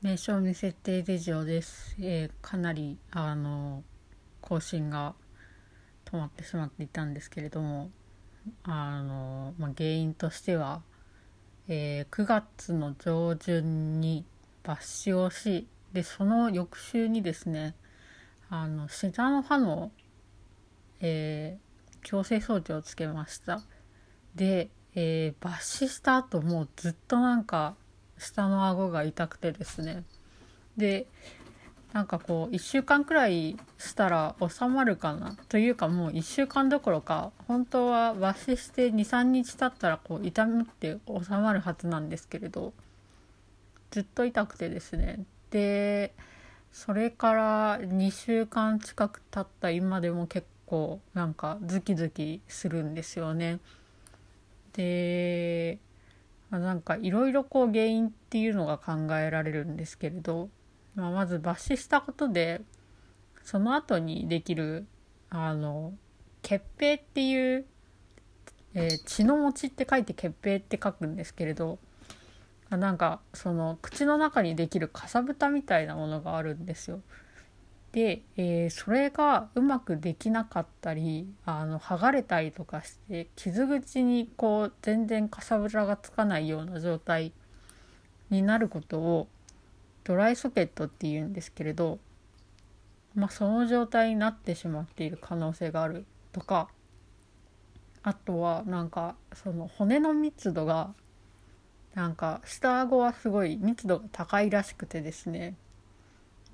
名称未設定レジオです、えーかなりあの更新が止まってしまっていたんですけれどもあの、まあ、原因としては、えー9月の上旬に抜歯をしでその翌週にですねあの下の歯の、えー矯正装置をつけました。で、えー抜歯した後もうずっとなんか下の顎が痛くてですね。でなんかこう1週間くらいしたら収まるかな？というかもう1週間どころか本当は抜歯して23日経ったらこう痛みって収まるはずなんですけれどずっと痛くてですね。でそれから2週間近く経った今でも結構なんかズキズキするんですよね。でまあなんかいろいろこう原因っていうのが考えられるんですけれど、まあ、まず抜歯したことでその後にできるあの血平っていう、えー血の餅って書いて血平って書くんですけれどあなんかその口の中にできるかさぶたみたいなものがあるんですよ。で、えーそれがうまくできなかったりあの剥がれたりとかして傷口にこう全然かさぶたがつかないような状態になることをドライソケットっていうんですけれど、まあ、その状態になってしまっている可能性があるとかあとはなんかその骨の密度がなんか下顎はすごい密度が高いらしくてですね。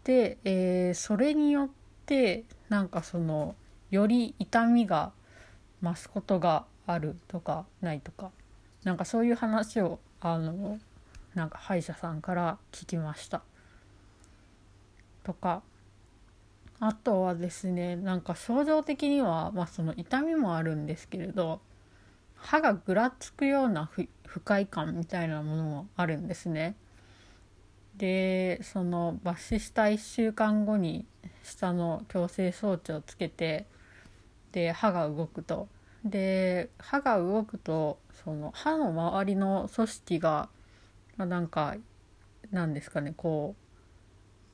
で、えーそれによってなんかそのより痛みが増すことがあるとかないとかなんかそういう話をあのなんか歯医者さんから聞きましたとかあとはですねなんか症状的には、まあ、その痛みもあるんですけれど歯がぐらつくような不不快感みたいなものもあるんですね。でその抜歯した1週間後に下の矯正装置をつけてで歯が動くと。で歯が動くとその歯の周りの組織が、まあ、なんかなんですかねこ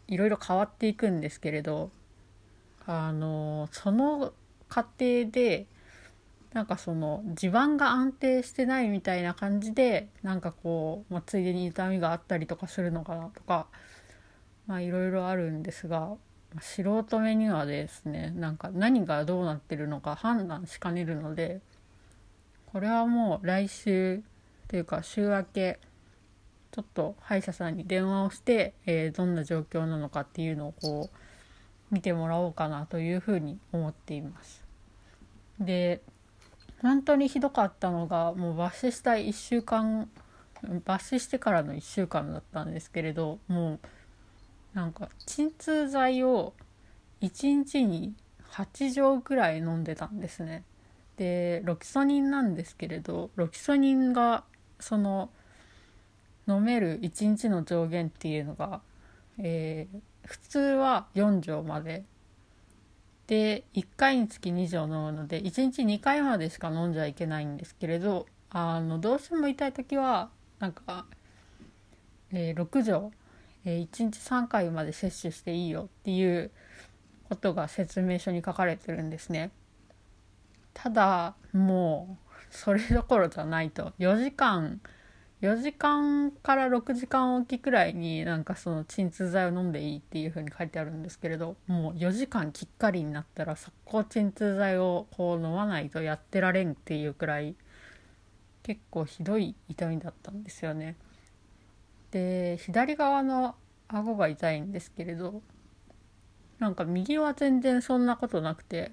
ういろいろ変わっていくんですけれどあのその過程でなんかその地盤が安定してないみたいな感じでなんかこう、まあ、ついでに痛みがあったりとかするのかなとかまあいろいろあるんですが、素人目にはですねなんか何がどうなってるのか判断しかねるのでこれはもう来週というか週明けちょっと歯医者さんに電話をして、えーどんな状況なのかっていうのをこう見てもらおうかなというふうに思っています。で本当にひどかったのがもう抜歯した1週間抜歯してからの1週間だったんですけれどもうなんか鎮痛剤を1日に8錠くらい飲んでたんですね。でロキソニンなんですけれどロキソニンがその飲める1日の上限っていうのが、えー普通は4錠までで1回につき2錠飲むので1日2回までしか飲んじゃいけないんですけれどあのどうしても痛い時はなんか、えー6錠、えー1日3回まで摂取していいよっていうことが説明書に書かれてるんですね。ただもうそれどころじゃないと4時間4時間から6時間おきくらいになんかその鎮痛剤を飲んでいいっていう風に書いてあるんですけれどもう4時間きっかりになったら速攻鎮痛剤をこう飲まないとやってられんっていうくらい結構ひどい痛みだったんですよね。で左側の顎が痛いんですけれどなんか右は全然そんなことなくて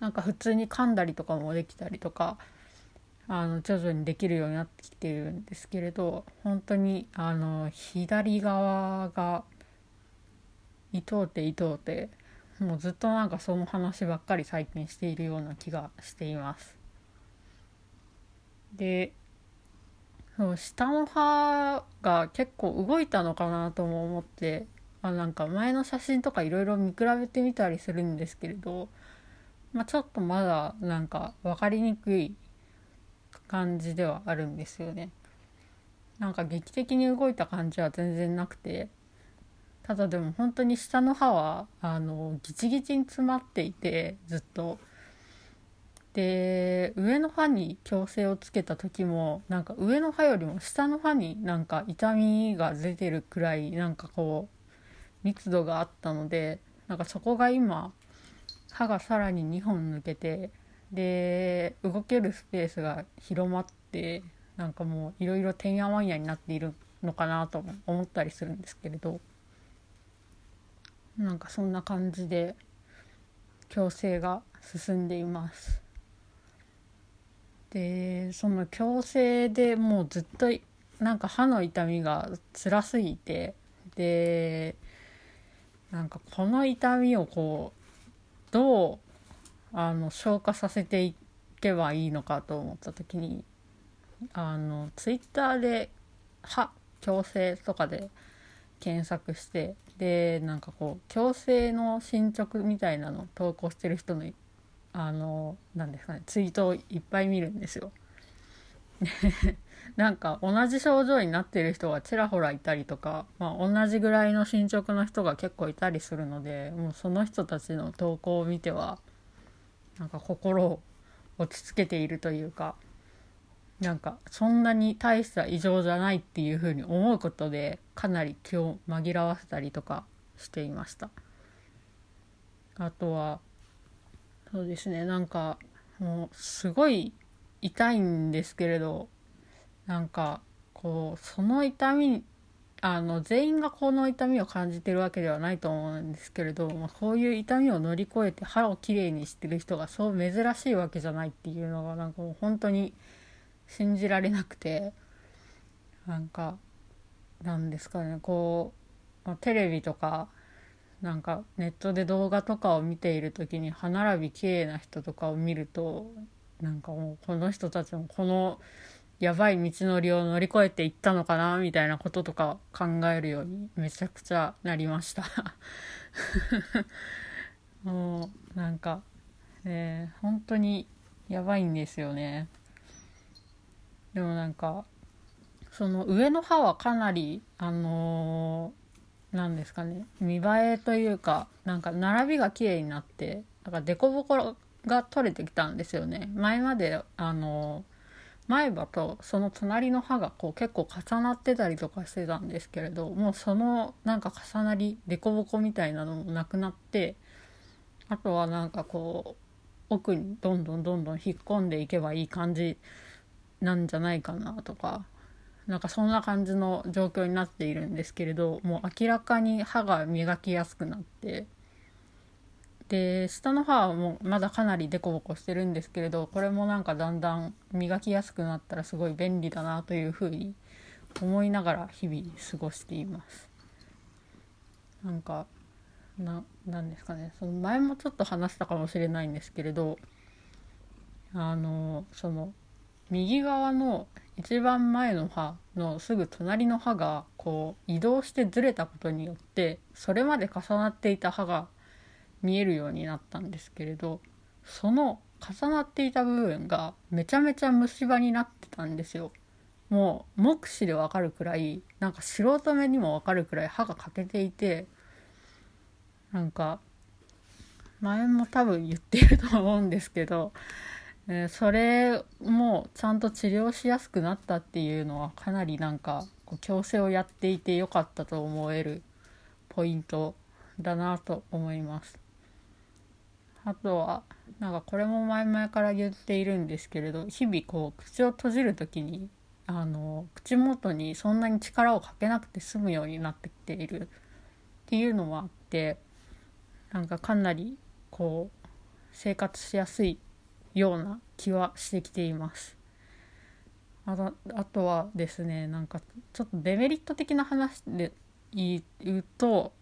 なんか普通に噛んだりとかもできたりとかあの徐々にできるようになってきてるんですけれど本当にあの左側が痛うて痛うてもうずっとなんかその話ばっかり最近しているような気がしています。でそう下の歯が結構動いたのかなとも思ってあなんか前の写真とかいろいろ見比べてみたりするんですけれど、まあ、ちょっとまだなんか分かりにくい感じではあるんですよね。なんか劇的に動いた感じは全然なくてただでも本当に下の歯はあのギチギチに詰まっていてずっと。で上の歯に矯正をつけた時もなんか上の歯よりも下の歯になんか痛みが出てるくらいなんかこう密度があったのでなんかそこが今歯がさらに2本抜けてで動けるスペースが広まってなんかもういろいろてんやわんやになっているのかなと思ったりするんですけれどなんかそんな感じで矯正が進んでいます。でその矯正でもうずっとなんか歯の痛みが辛すぎてでなんかこの痛みをこうどうあの消化させていけばいいのかと思った時にあのツイッターで歯矯正とかで検索してでなんかこう矯正の進捗みたいなの投稿してる人のあのなんですかねツイートをいっぱい見るんですよ。なんか同じ症状になってる人がちらほらいたりとか、まあ、同じぐらいの進捗の人が結構いたりするのでもうその人たちの投稿を見てはなんか心を落ち着けているというかなんかそんなに大した異常じゃないっていうふうに思うことでかなり気を紛らわせたりとかしていました。あとはそうですねなんかもうすごい痛いんですけれどなんかこうその痛みあの全員がこの痛みを感じてるわけではないと思うんですけれど、まあ、こういう痛みを乗り越えて歯をきれいにしてる人がそう珍しいわけじゃないっていうのがなんかもう本当に信じられなくてなんかなんですかねこう、まあ、テレビとかなんかネットで動画とかを見ている時に歯並び綺麗な人とかを見るとなんかもうこの人たちもこのやばい道のりを乗り越えていったのかなみたいなこととか考えるようにめちゃくちゃなりました。もうなんかね本当にやばいんですよね。でもなんかその上の歯はかなりあのなんですかね見栄えというかなんか並びが綺麗になってなんか凸凹が取れてきたんですよね。前まであの前歯とその隣の歯がこう結構重なってたりとかしてたんですけれどもうそのなんか重なり凸凹みたいなのもなくなってあとはなんかこう奥にどんどんどんどん引っ込んでいけばいい感じなんじゃないかなとかなんかそんな感じの状況になっているんですけれどもう明らかに歯が磨きやすくなってで下の歯はもまだかなりデコボコしてるんですけれどこれもなんかだんだん磨きやすくなったらすごい便利だなというふうに思いながら日々過ごしています。なんかななんですかねその前もちょっと話したかもしれないんですけれどあのその右側の一番前の歯のすぐ隣の歯がこう移動してずれたことによってそれまで重なっていた歯が見えるようになったんですけれどその重なっていた部分がめちゃめちゃ虫歯になってたんですよ。もう目視でわかるくらいなんか素人目にもわかるくらい歯が欠けていてなんか前も多分言ってると思うんですけどえー、それもちゃんと治療しやすくなったっていうのはかなりなんかこう矯正をやっていてよかったと思えるポイントだなと思います。あとはなんかこれも前々から言っているんですけれど日々こう口を閉じる時にあの口元にそんなに力をかけなくて済むようになってきているっていうのもあってなんかかなりこう生活しやすいような気はしてきています。あとあとはですねなんかちょっとデメリット的な話で言うと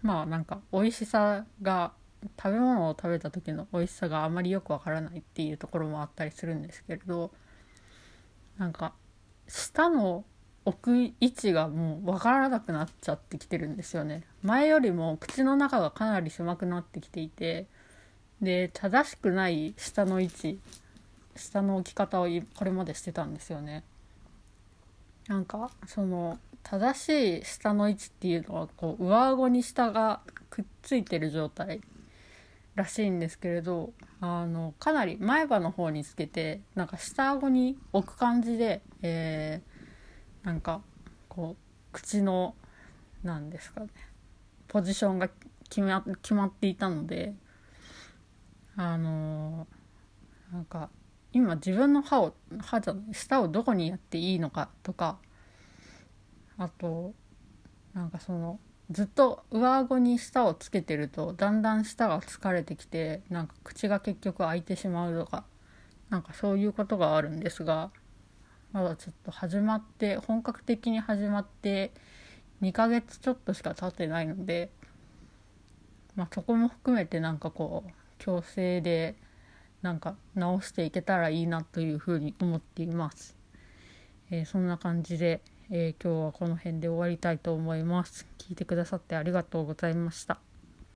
まあなんか美味しさが食べ物を食べた時の美味しさがあまりよくわからないっていうところもあったりするんですけれどなんか舌の置く位置がもう分からなくなっちゃってきてるんですよね。前よりも口の中がかなり狭くなってきていてで正しくない下の位置下の置き方をこれまでしてたんですよね。なんかその正しい下の位置っていうのはこう上顎に下がくっついてる状態。らしいんですけれどあのかなり前歯の方につけてなんか下顎に置く感じで、えー、なんかこう口のなんですかねポジションが決ま決まっていたのであのなんか今自分の歯を歯じゃない舌をどこにやっていいのかとかあとなんかそのずっと上顎に舌をつけてるとだんだん舌が疲れてきてなんか口が結局開いてしまうとかなんかそういうことがあるんですがまだちょっと始まって本格的に始まって2ヶ月ちょっとしか経ってないので、まあ、そこも含めてなんかこう矯正でなんか直していけたらいいなというふうに思っています。えー、そんな感じで、えー、今日はこの辺で終わりたいと思います。聞いてくださってありがとうございました。